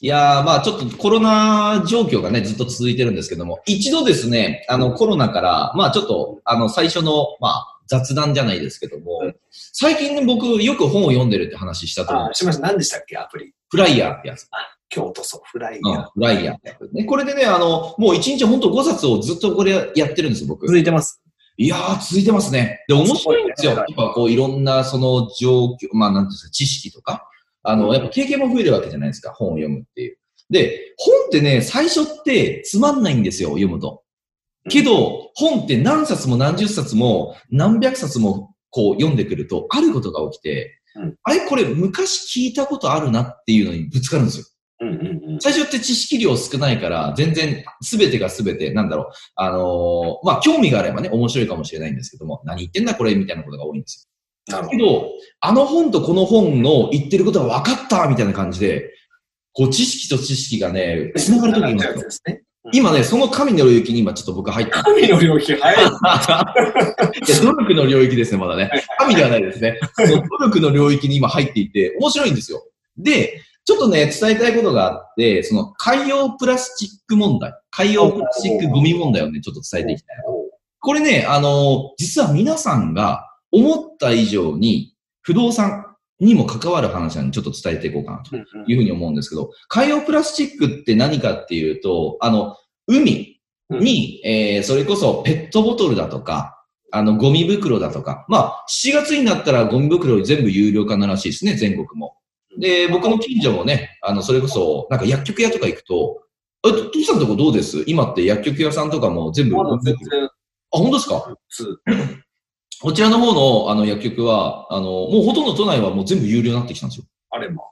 いやー、まあちょっとコロナ状況がね、ずっと続いてるんですけども、一度ですね、あのコロナから、まあちょっと、あの最初の、まあ雑談じゃないですけども、うん最近ね、僕よく本を読んでるって話したと思うあ、。しました。何でしたっけアプリ。フライヤーってやつ。京都そう、フライうんヤー。、フライヤーね。これでね、あの、もう一日本当5冊をずっとこれやってるんですよ、僕。続いてます。いやー、続いてますね。で、面白いんですよ。やっぱこう、いろんなその状況、まあ、なんていうんですか、知識とか、あの、やっぱ経験も増えるわけじゃないですか、本を読むっていう。で、本ってね、最初ってつまんないんですよ、読むと。けど、本って何冊も何十冊も何百冊もこう読んでくると、あることが起きて、うんあれこれ昔聞いたことあるなっていうのにぶつかるんですよ。うんうんうん。最初って知識量少ないから、全然、すべてがすべて、なんだろう、あのーまあ、興味があればね、面白いかもしれないんですけども、何言ってんだこれみたいなことが多いんですよ。なるほど。けど、あの本とこの本の言ってることが分かったみたいな感じで、こう、知識と知識がね、繋がるときにいますよやつですね。今ね、その神の領域に今ちょっと僕入ってる。神の領域早い。いや努力の領域ですね、まだね。神ではないですね。その努力の領域に今入っていて、面白いんですよ。で、ちょっとね、伝えたいことがあって、その海洋プラスチック問題、海洋プラスチックゴミ問題をね、ちょっと伝えていきたいなと。これね、あの、実は皆さんが思った以上に、不動産にも関わる話なんでちょっと伝えていこうかなというふうに思うんですけど、海洋プラスチックって何かっていうと、あの、海に、えー、それこそペットボトルだとか、あの、ゴミ袋だとか、まあ、7月になったらゴミ袋全部有料化ならしいですね、全国も。で、僕の近所もね、あの、それこそ、なんか薬局屋とか行くと、え、と父さんのとこどうです？今って薬局屋さんとかも全部全然。あ、本当ですか？普通。こちらの方のあの薬局は、あの、もうほとんど都内はもう全部有料になってきたんですよ。あれま。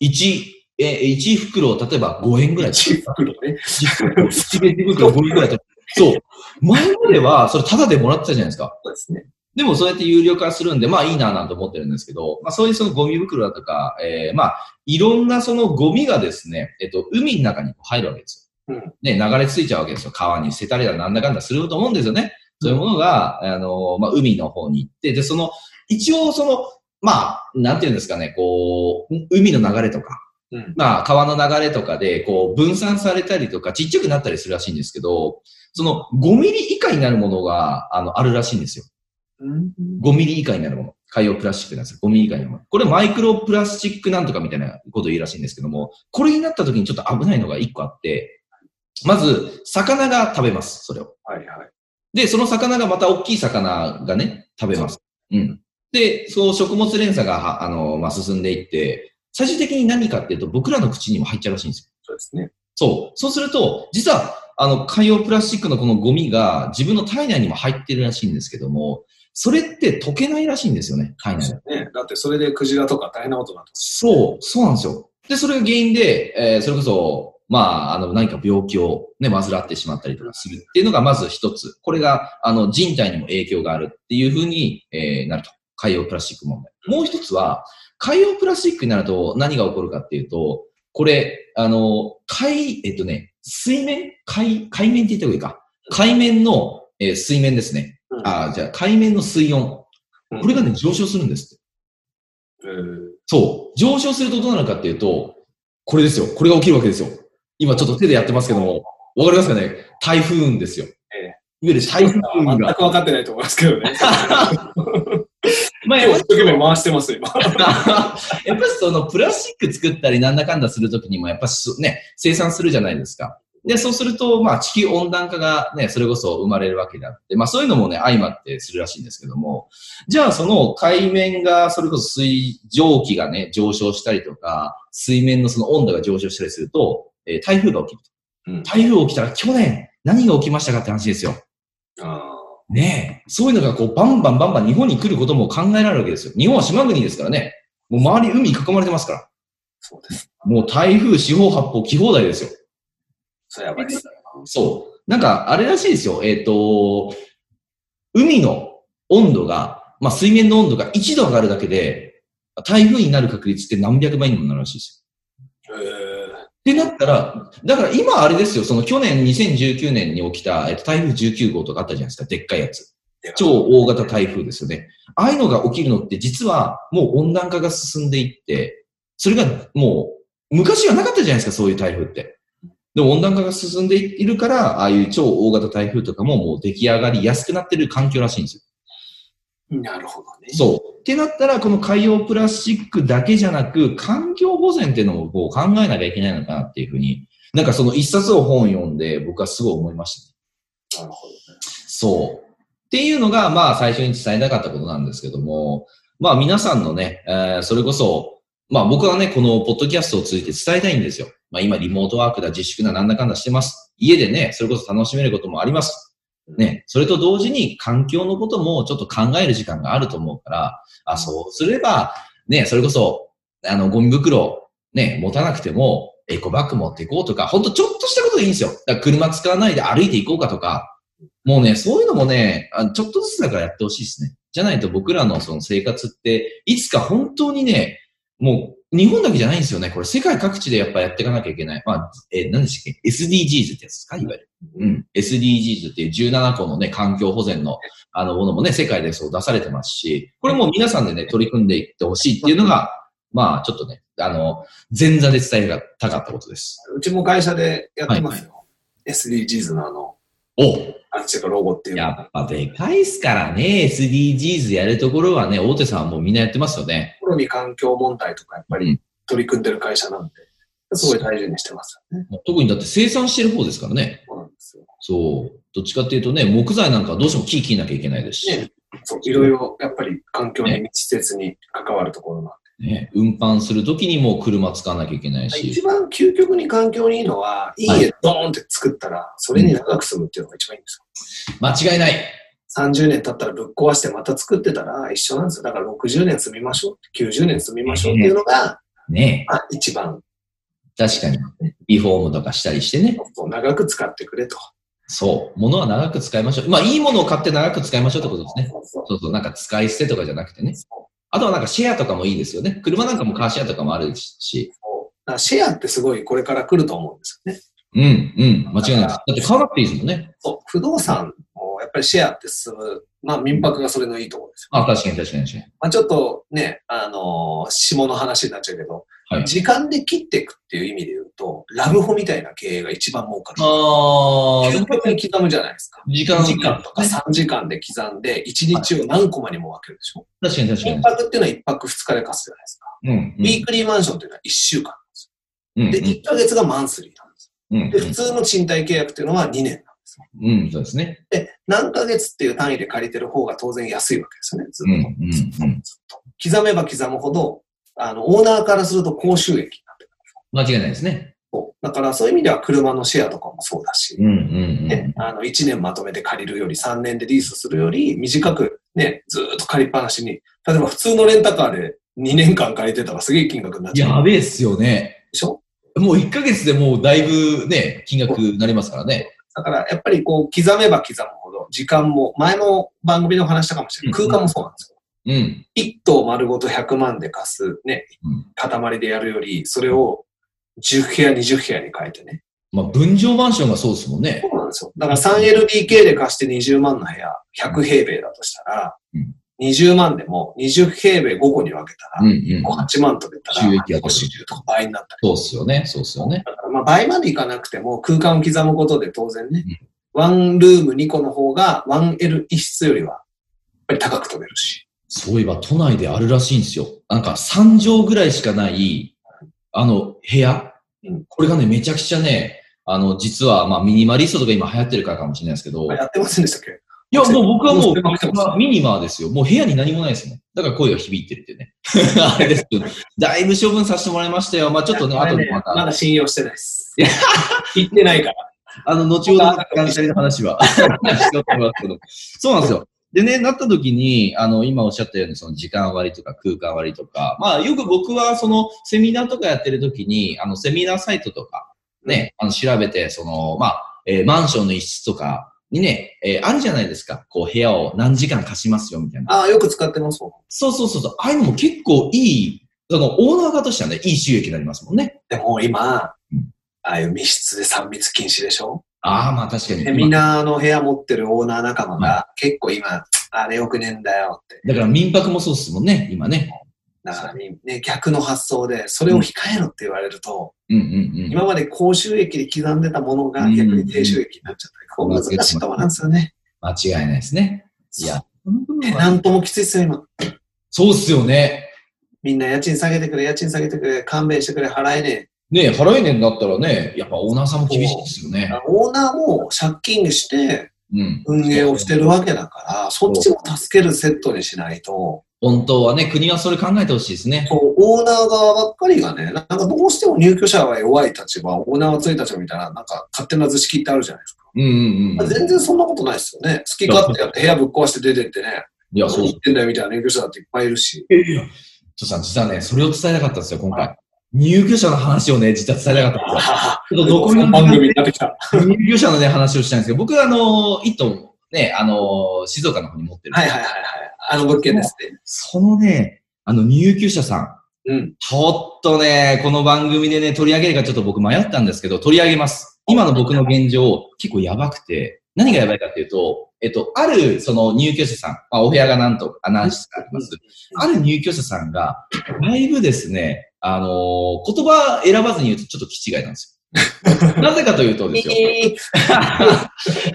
1、え、1袋、例えば5円ぐらい。チップのね。1袋、1袋5円ぐらいと。そう。前までは、それタダでもらってたじゃないですか。そうですね。でもそうやって有料化するんで、まあいいななんて思ってるんですけど、まあそういうそのゴミ袋だとか、えー、まあいろんなそのゴミがですね、えっと、海の中に入るわけですよ。うんね、流れ着いちゃうわけですよ。川に捨てたりだなんだかんだすると思うんですよね。そういうものが、あの、まあ海の方に行って、で、その、一応その、まあ、なんていうんですかね、こう、海の流れとか、うん。まあ、川の流れとかで、こう、分散されたりとか、ちっちゃくなったりするらしいんですけど、その、5ミリ以下になるものが、あの、あるらしいんですよ。うん5ミリ以下になるもの。海洋プラスチックなんですよ。5ミリ以下になるもの。これマイクロプラスチックなんとかみたいなことを言うらしいんですけども、これになった時にちょっと危ないのが1個あって、まず、魚が食べます、それを。はいはい。で、その魚がまた大きい魚がね、食べます。うん。で、そう食物連鎖が、はあの、まあ、進んでいって、最終的に何かっていうと、僕らの口にも入っちゃうらしいんですよ。そうですね。そう。そうすると、実は、あの、海洋プラスチックのこのゴミが自分の体内にも入ってるらしいんですけども、それって溶けないらしいんですよね、体内で。ね。だってそれでクジラとか大変なことになってます。そう、そうなんですよ。で、それが原因で、えーそれこそ、まあ、あの、何か病気をね、患ってしまったりとかするっていうのがまず一つ。これが、あの、人体にも影響があるっていうふうに、えーなると。海洋プラスチック問題。もう一つは、海洋プラスチックになると何が起こるかっていうと、これ、あの、海、えっとね、水面？海、海面って言った方がいいか。海面の、えー水面ですね。うんあーじゃあ、海面の水温。これがね、上昇するんですって。えーそう。上昇するとどうなるかっていうと、これですよ。これが起きるわけですよ。今ちょっと手でやってますけども、わかりますかね？台風運ですよ。ええいわゆる台風運全が。く分かってないと思いますけどね。まあ、一生懸命回してます、今。ぱ やっぱりそのプラスチック作ったりなんだかんだするときにもやっぱしね、生産するじゃないですか。で、そうすると、まあ地球温暖化がね、それこそ生まれるわけであって、まあそういうのもね、相まってするらしいんですけども、じゃあその海面が、それこそ水蒸気がね、上昇したりとか、水面のその温度が上昇したりすると、えー台風が起きると。うん台風が起きたら去年何が起きましたかって話ですよ。あねえ。そういうのがこうバンバンバンバン日本に来ることも考えられるわけですよ。日本は島国ですからね。もう周り海に囲まれてますから。そうです。もう台風四方八方来放題ですよ。それやばいっす。そう。なんか、あれらしいですよ。えっ、と、海の温度が、まあ、水面の温度が1度上がるだけで、台風になる確率って何百倍にもなるらしいですよ。へってなったら、だから今あれですよ、その去年2019年に起きた、えっと、台風19号とかあったじゃないですか、でっかいやつ。え。超大型台風ですよね。ああいうのが起きるのって実はもう温暖化が進んでいって、それがもう昔はなかったじゃないですか、そういう台風って。でも温暖化が進んでいるから、ああいう超大型台風とかももう出来上がりやすくなってる環境らしいんですよ。なるほどね。そう。ってなったら、この海洋プラスチックだけじゃなく、環境保全っていうのもこう考えなきゃいけないのかなっていうふうに、なんかその一冊を本を読んで僕はすごい思いましたね。なるほどね。そう。っていうのが、まあ最初に伝えたかったことなんですけども、まあ皆さんのね、えーそれこそ、まあ僕はね、このポッドキャストを通じて伝えたいんですよ。まあ今リモートワークだ、自粛だ、なんだかんだしてます。家でね、それこそ楽しめることもあります。ね、それと同時に環境のこともちょっと考える時間があると思うから、あ、そうすれば、ね、それこそ、あの、ゴミ袋、ね、持たなくても、エコバッグ持っていこうとか、ほんとちょっとしたことでいいんですよ。だから車使わないで歩いていこうかとか、もうね、そういうのもね、あちょっとずつだからやってほしいですね。じゃないと僕らのその生活って、いつか本当にね、もう日本だけじゃないんですよね。これ世界各地でやっぱやっていかなきゃいけない。まあ、えー何でしたっけ ?SDGs ってやつですか？いわゆる。うん。SDGs っていう17個のね、環境保全のあのものもね、世界でそう出されてますし、これも皆さんでね、取り組んでいってほしいっていうのが、まあ、ちょっとね、あの、前座で伝えたかったことです。うちも会社でやってますよ。SDGs のあの、おあっちがロゴっていうのやっぱでかいっすからね、SDGs やるところはね、大手さんはもうみんなやってますよね。コロミ環境問題とかやっぱりうん取り組んでる会社なんで、すごい大事にしてますよね。特にだって生産してる方ですからね。そうなんですよ。そう。どっちかっていうとね、木材なんかはどうしても木切らなきゃいけないですし。ねそう、いろいろやっぱり環境に密接に関わるところなんね、運搬するときにも車使わなきゃいけないで。し。一番究極に環境にいいのは、いい家ドーンって作ったら、それに長く住むっていうのが一番いいんですよ。間違いない。30年経ったらぶっ壊してまた作ってたら一緒なんですよ。だから60年住みましょう。90年住みましょうっていうのが、ねあ一番確かに。リフォームとかしたりしてね。長く使ってくれと。そう。物は長く使いましょう。まあ、いいものを買って長く使いましょうってことですね。そうそうそうそう。なんか使い捨てとかじゃなくてね。あとはなんかシェアとかもいいですよね。車なんかもカーシェアとかもあるし。シェアってすごいこれから来ると思うんですよね。うん、うん。間違いないです。だって買わなくていいですもんね。そう不動産もやっぱりシェアって進む。まあ民泊がそれのいいところですよ。あ、確かに確かに確かに。まあちょっとね、あのー下の話になっちゃうけど、はい。時間で切っていくっていう意味で言うと、ラブホみたいな経営が一番儲かる。あー、で究も極に刻むじゃないですか。時間2時間とか3時間で刻んで、1日を何コマにも分けるでしょ。確かに確かに民。泊っていうのは1泊2日で貸すじゃないですか。うん。うんウィークリーマンションっていうのは1週間なんですうん。よ。で、1ヶ月がマンスリーなんですうん。よ。で、普通の賃貸契約っていうのは2年なんですよ。うん、そうですね。で、何ヶ月っていう単位で借りてる方が当然安いわけですよね。ずっと。うんうんずっとずっと刻めば刻むほど、あの、オーナーからすると高収益になってくる。間違いないですね。そうだからそういう意味では車のシェアとかもそうだし、うんうんね、あの、1年まとめて借りるより3年でリースするより短くね、ずーっと借りっぱなしに、例えば普通のレンタカーで2年間借りてたらすげえ金額になっうん。ちゃうやべえっすよね。でしょ？もう1ヶ月でもうだいぶね、金額になりますからね。だからやっぱりこう刻めば刻むほど時間も、前の番組でお話したかもしれない。うん空間もそうなんですよ。うん。一棟丸ごと100万で貸すねうん、塊でやるより、それを10部屋、20部屋に変えてね。まあ、分譲マンションがそうですもんね。そうなんですよ。だから 3LDK で貸して20万の部屋、100平米だとしたら、うん20万でも20平米5個に分けたら、うんうん。8万と出たら、収益が50とか倍になったり。そうっすよね。そうっすよね。だからまあ倍までいかなくても空間を刻むことで当然ね、うんワンルーム2個の方が 1L 一室よりはやっぱり高く飛べるし。そういえば都内であるらしいんですよ。なんか3畳ぐらいしかない、あの、部屋うん。これがね、めちゃくちゃね、あの、実は、まあ、ミニマリストとか今流行ってるからかもしれないですけど、いやってませんでしたっけ？や、もう僕はもう、ミニマーですよ。もう部屋に何もないですね。だから声が響いてるっていうね。あれですけど、だいぶ処分させてもらいましたよ。まあちょっとね、後でまた、まだ信用してないです。言ってないから。あの、後ほどの段階の話は。そうなんですよ。でね、なった時に、あの、今おっしゃったように、その時間割とか空間割とか、まあ、よく僕はそのセミナーとかやってる時に、あの、セミナーサイトとかね、あの、調べて、その、まあ、えーマンションの一室とかにね、えーあるじゃないですか。こう、部屋を何時間貸しますよ、みたいな。ああ、よく使ってますもん。そうそうそうそう。ああいうのも結構いい、その、オーナー側としてはね、いい収益になりますもんね。でも今うん、ああいう密室で3密禁止でしょ？ああ、まあ確かに。で、みんなあの部屋持ってるオーナー仲間が結構今、あれよくねえんだよって。だから民泊もそうですもんね、今ね。だからね、ね逆の発想で、それを控えろって言われると、うんうんうん。今まで高収益で刻んでたものが逆に低収益になっちゃったり、こう難しいところなんですよね。間違いないですね。いや、テナントもきついですよ、今。そうっすよね。みんな家賃下げてくれ、家賃下げてくれ、勘弁してくれ、払えねね払い年だったらね、やっぱオーナーさんも厳しいですよえ。ね。オーナーも借金してうん。運営をしてるわけだから、そっちも助けるセットにしないと、本当はね、国はそれ考えてほしいですね。そう、オーナー側ばっかりがね、なんかどうしても入居者は弱い立場、オーナーは強い立場みたいな、なんか勝手な図式ってあるじゃないですか。うんうんうん。全然そんなことないですよね。好き勝手やって部屋ぶっ壊して出てってね、いや、そう何言ってんだよみたいな入居者だっていっぱいいるし。いやいや。ちょさん、実はね、それを伝えたかったんですよ、今回。入居者の話をね、実は伝えたかったんですよ。ちょっとどこに番組になってきた。入居者のね、話をしたいんですけど、僕はあの、一棟、ね、あの、静岡の方に持ってる。はいはいはいはい。あの物件ですね。そのね、あの、入居者さん、うん。ちょっとね、この番組でね、取り上げるかちょっと僕迷ったんですけど、取り上げます。今の僕の現状、結構やばくて、何がやばいかっていうと、えっと、ある、その入居者さん、まあ、お部屋がなんと、あ何室かあります。ある入居者さんが、だいぶですね、あのー言葉選ばずに言うとちょっと気違いなんですよ。なぜかというとですよ。え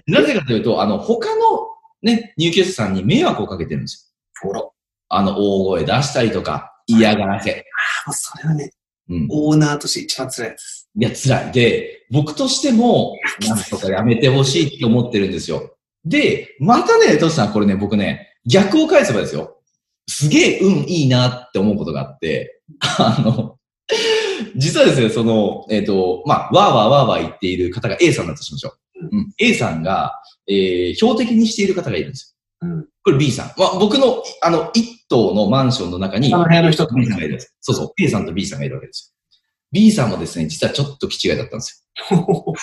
なぜかというと、あの、他のね、入居者さんに迷惑をかけてるんですよ。あの、大声出したりとか、嫌がらせ。あそれはね、うん。オーナーとして一番辛いです。いや、辛い。で、僕としても、なんとかやめてほしいって思ってるんですよ。で、またね、トシさん、これね、僕ね、逆を返せばですよ。すげえ運いいなって思うことがあって、あの、実はですね、その、えっ、と、まあ、わーわーわーわー言っている方が A さんだとしましょう。うん、A さんが、えー、標的にしている方がいるんですよ。うん。これ B さん。まあ、僕の、あの、一棟のマンションの中に、あの部屋の人と B さんがいるんです。そうそう。A さんと B さんがいるわけですよ。B さんもですね、実はちょっと気違いだったんですよ。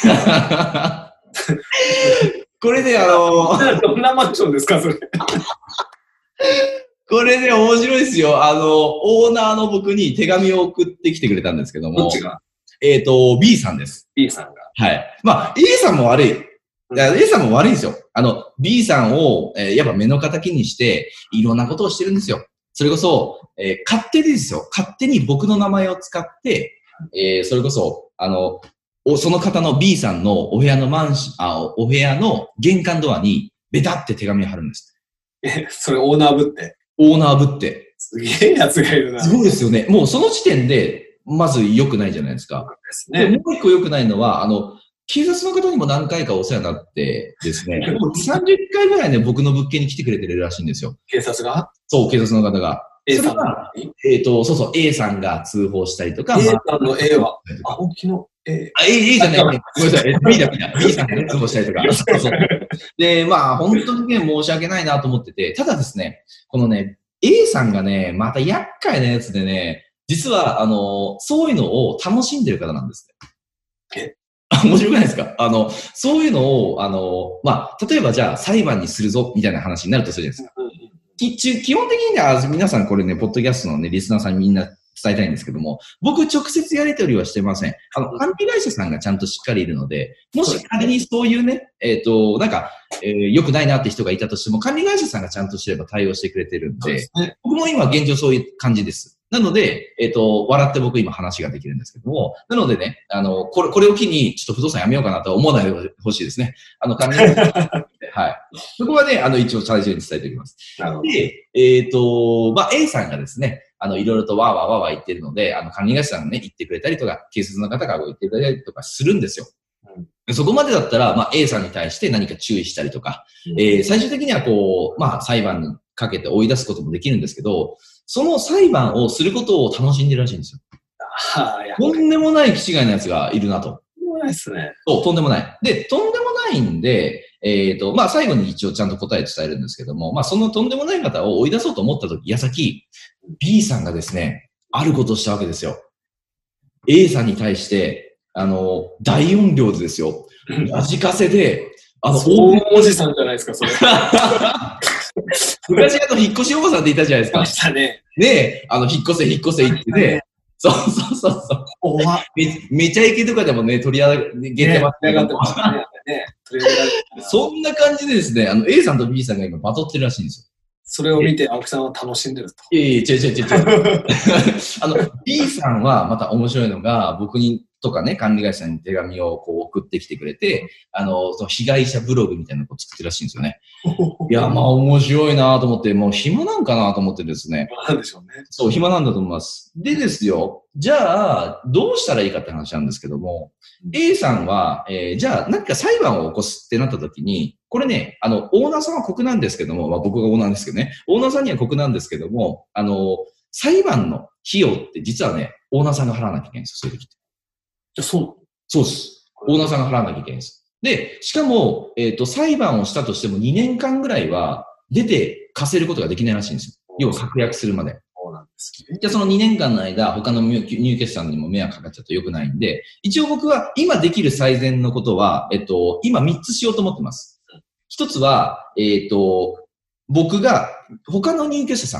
これで、あの、どんなマンションですか、それ。これで面白いですよ。あの、オーナーの僕に手紙を送ってきてくれたんですけどもどっち、が？えっ、と、B さんです。?B さんが。はい。まあ、A さんも悪い。A さんも悪いんですよ。あの、B さんを、えーやっぱ目の敵にして、いろんなことをしてるんですよ。それこそ、えー勝手にですよ。勝手に僕の名前を使って、えーそれこそ、あの、おその方の B さんのお部屋のマンシあ、お部屋の玄関ドアに、ベタって手紙を貼るんです。え、それオーナーぶって？オーナーぶって。すげえやつがいるな。すごいですよね。もうその時点で、まず良くないじゃないですか。ですで、ね。もう一個良くないのは、あの、警察の方にも何回かお世話になってですね、もう30回ぐらいね、僕の物件に来てくれてるらしいんですよ。警察が？そう、警察の方が。A さんえっ、と、そうそう、A さんが通報したりとか、A まさんの A は、あ青木の A。あ、A, A じゃない、ごめんなさい、え B だ、B だ、B さんが通報したりとか。そうそう。で、まあ、本当にね、申し訳ないなと思ってて、ただですね、このね、A さんがね、また厄介なやつでね、実は、あの、そういうのを楽しんでる方なんですね。え？あ面白くないですか？あの、そういうのを、あの、まあ、例えばじゃあ裁判にするぞ、みたいな話になるとするじゃないですか。きち基本的には、皆さんこれね、ポッドキャストのね、リスナーさんにみんな伝えたいんですけども、僕直接やり取りはしてません。あの、管理会社さんがちゃんとしっかりいるので、もし仮にそういうね、えっ、と、なんか、えー良くないなって人がいたとしても、管理会社さんがちゃんとすれば対応してくれてるんでで、すね。僕も今現状そういう感じです。なので、えっ、と、笑って僕今話ができるんですけども、なのでね、あの、これ、これを機に、ちょっと不動産やめようかなとは思わないでほしいですね。あの、管理会社さん はい。そこはね、あの、一応最初に伝えておきます。で、えっ、と、まあ、A さんがですね、あの、いろいろとわーわーわーわー言ってるので、あの、管理会社さんがね、言ってくれたりとか、警察の方が言ってくれたりとかするんですよ。うんでそこまでだったら、まあ、A さんに対して何か注意したりとか、えー最終的にはこう、まあ、裁判にかけて追い出すこともできるんですけど、その裁判をすることを楽しんでるらしいんですよ。はあ、やとんでもない気違いなやつがいるなと。ばいですね。そう、とんでもない。で、とんでもないんで、えっ、と、まあ、最後に一応ちゃんと答え伝えるんですけども、まあ、そのとんでもない方を追い出そうと思った時、矢先、B さんがですね、あることをしたわけですよ。A さんに対して、あの、大音量でですよ。ラジカセで、あの、そうおじさんじゃないですか、それ。昔あの、引っ越しおばさんっていたじゃないですかま。したね。ねえ、あの、引っ越せ、引っ越せ言ってね。そうそうそうそう。め、めちゃイケとかでもね、取り上げてます盛り上がってましたね。ねそんな感じでですね、あの、A さんと B さんが今バトってるらしいんですよ。それを見て青木さんは楽しんでると。いやいや、違う違う違う。あの、B さんはまた面白いのが、僕に、とかね、管理会社に手紙をこう送ってきてくれて、あの、その被害者ブログみたいなのを作ってるらしいんですよね。いや、まあ面白いなと思って、もう暇なんかなと思ってですね。なんでしょうね。そう、暇なんだと思います。でですよ、じゃあ、どうしたらいいかって話なんですけども、A さんは、えーじゃあ、何か裁判を起こすってなった時に、これね、あの、オーナーさんは国なんですけども、まあ僕がオーナーですけどね、オーナーさんには国なんですけども、あの、裁判の費用って実はね、オーナーさんが払わなきゃいけないんですよ、そういう時って。じゃあそうそうです。オーナーさんが払わなきゃいけないんです。で、しかも、えっ、と、裁判をしたとしても2年間ぐらいは出て貸せることができないらしいんですよ。要は確約するまで。そうなんですね。じゃあその2年間の間、他の入入居者さんにも迷惑かかっちゃうと良くないんで、一応僕は今できる最善のことは、えっと、今3つしようと思ってます。一つは、えっと、僕が他の入居者さ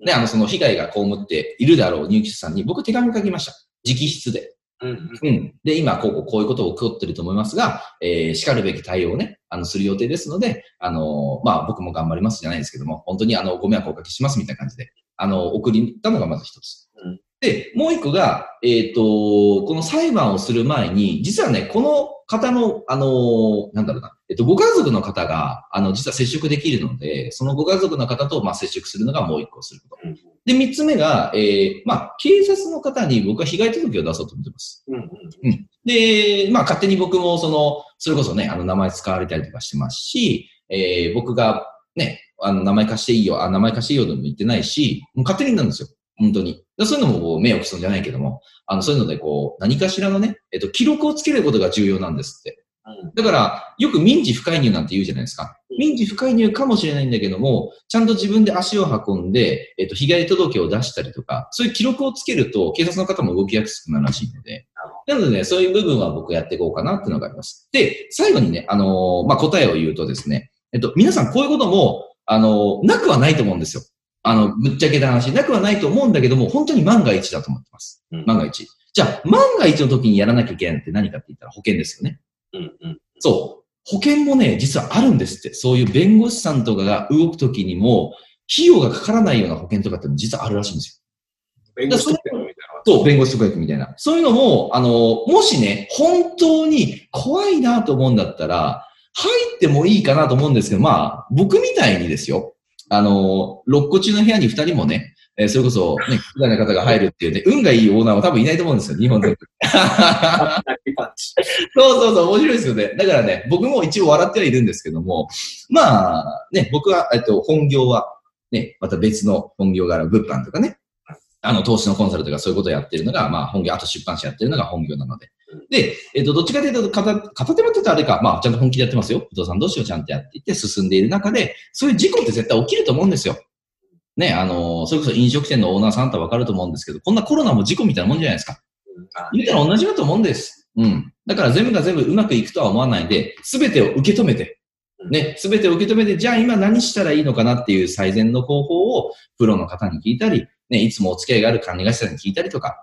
ん、ね、あの、その被害が被っているであろう入居者さんに僕手紙書きました。直筆で。うんうん。うん。で、今、こうこう、いうことが起こってると思いますが、えー、叱るべき対応をね、あの、する予定ですので、あの、まあ、僕も頑張りますじゃないですけども、本当にあの、ご迷惑をおかけしますみたいな感じで、あの、送りたのがまず一つ。うんで、もう一個が、えっ、と、この裁判をする前に、実はね、この方の、あの、なんだろうな、えっと、ご家族の方が、あの、実は接触できるので、そのご家族の方と、まあ、接触するのがもう一個すること。うんで、三つ目が、えー、まあ、警察の方に僕は被害届を出そうと思ってます。うんうん。で、まあ勝手に僕もその、それこそね、あの名前使われたりとかしてますし、えー、僕がね、あの名前貸していいよ、あ、名前貸していいよでも言ってないし、もう勝手になんですよ。本当に。でそういうのも名誉毀損じゃないけども、あの、そういうのでこう、何かしらのね、えっと、記録をつけることが重要なんですって。うんだから、よく民事不介入なんて言うじゃないですか。民事不介入かもしれないんだけども、ちゃんと自分で足を運んで、えっと、被害届を出したりとか、そういう記録をつけると、警察の方も動きやすくなるらしいので、なのでね、そういう部分は僕やっていこうかなっていうのがあります。で、最後にね、あのーまあ、答えを言うとですね、えっと、皆さんこういうことも、あのーなくはないと思うんですよ。あの、ぶっちゃけた話、なくはないと思うんだけども、本当に万が一だと思ってます。うん万が一。じゃあ、万が一の時にやらなきゃいけないのって何かって言ったら保険ですよね。うんうん。そう。保険もね、実はあるんですって。そういう弁護士さんとかが動くときにも、費用がかからないような保険とかって実はあるらしいんです弁護士特権みたいよ。そう、弁護士特約みたいな。そういうのも、あの、もしね、本当に怖いなと思うんだったら、入ってもいいかなと思うんですけど、まあ、僕みたいにですよ。あの、6個中の部屋に2人もね、えーそれこそ、ね、被害の方が入るっていうね、運がいいオーナーは多分いないと思うんですよ、日本で。そうそうそう、面白いですよね。だからね、僕も一応笑ってはいるんですけども、まあ、ね、僕は、えっと、本業は、ね、また別の本業がある物販とかね、あの、投資のコンサルとかそういうことをやってるのが、まあ、本業、あと出版社やってるのが本業なので。で、えっと、どっちかというと、片片手間って言ったらあれか、まあ、ちゃんと本気でやってますよ。不動産同士をちゃんとやっていって進んでいる中で、そういう事故って絶対起きると思うんですよ。ね、あの、それこそ飲食店のオーナーさんとわかると思うんですけど、こんなコロナも事故みたいなもんじゃないですか。あ言ったら同じだと思うんです。うん。だから全部が全部うまくいくとは思わないで、すべてを受け止めて、ね、すべてを受け止めて、じゃあ今何したらいいのかなっていう最善の方法をプロの方に聞いたり、ね、いつもお付き合いがある管理会社さんに聞いたりとか、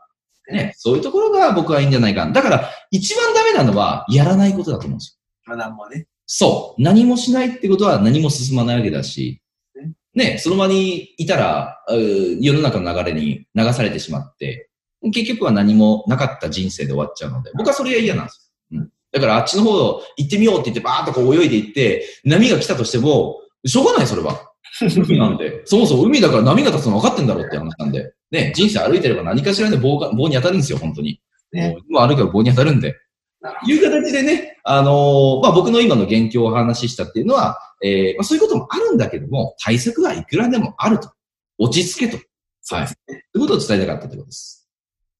ね、そういうところが僕はいいんじゃないかな。だから、一番ダメなのは、やらないことだと思うんですよ。まあ、なんもね。そう。何もしないってことは何も進まないわけだし、ね、その場にいたら、世の中の流れに流されてしまって、結局は何もなかった人生で終わっちゃうので、僕はそれが嫌なんですよ。うん。だからあっちの方行ってみようって言ってバーッとこう泳いで行って、波が来たとしても、しょうがない、それは。海なんで。そもそも海だから波が立つの分かってんだろうって話なんで。ね、人生歩いてれば何かしらで棒が棒に当たるんですよ、本当に。ねもう今歩けば棒に当たるんで。いう形でね、あのーまあ、僕の今の現況をお話ししたっていうのは、えーまあ、そういうこともあるんだけども、対策はいくらでもあると。落ち着けと。そうですね。ということを伝えたかったということです。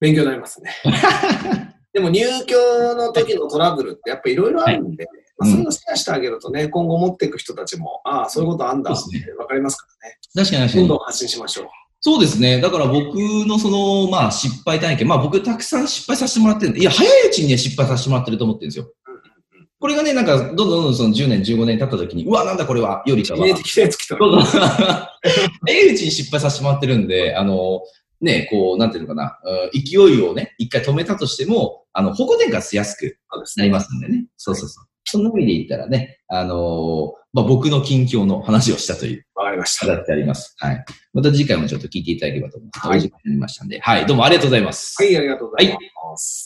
勉強になりますね。でも入居の時のトラブルってやっぱいろいろあるんで、まあ、そういうのシェアしてあげるとね、今後持っていく人たちも、ああ、そういうことあんだって分かりますからね。確かに確かにどんどん。発信しましょう。そうですね。だから僕のその、まあ失敗体験、まあ僕たくさん失敗させてもらってるんで、いや、早いうちにね、失敗させてもらってると思ってるんですよ。これがね、なんか、どんどんどんその10年、15年経った時に、うわ、なんだこれは、よりかは。見えてきたやつ来た。どんどん早いうち に失敗させてもらってるんで、あの、ね、こう、なんていうのかな、うん勢いをね、一回止めたとしても、あの、方向転換しやすくなりますんでね。そうそうそう。その意味で言ったらね、あのーまあ、僕の近況の話をしたというわかりました。形であります。はい。また次回もちょっと聞いていただければと思います。はいお時間になりましたんで。はい。どうもありがとうございます。はい、ありがとうございます。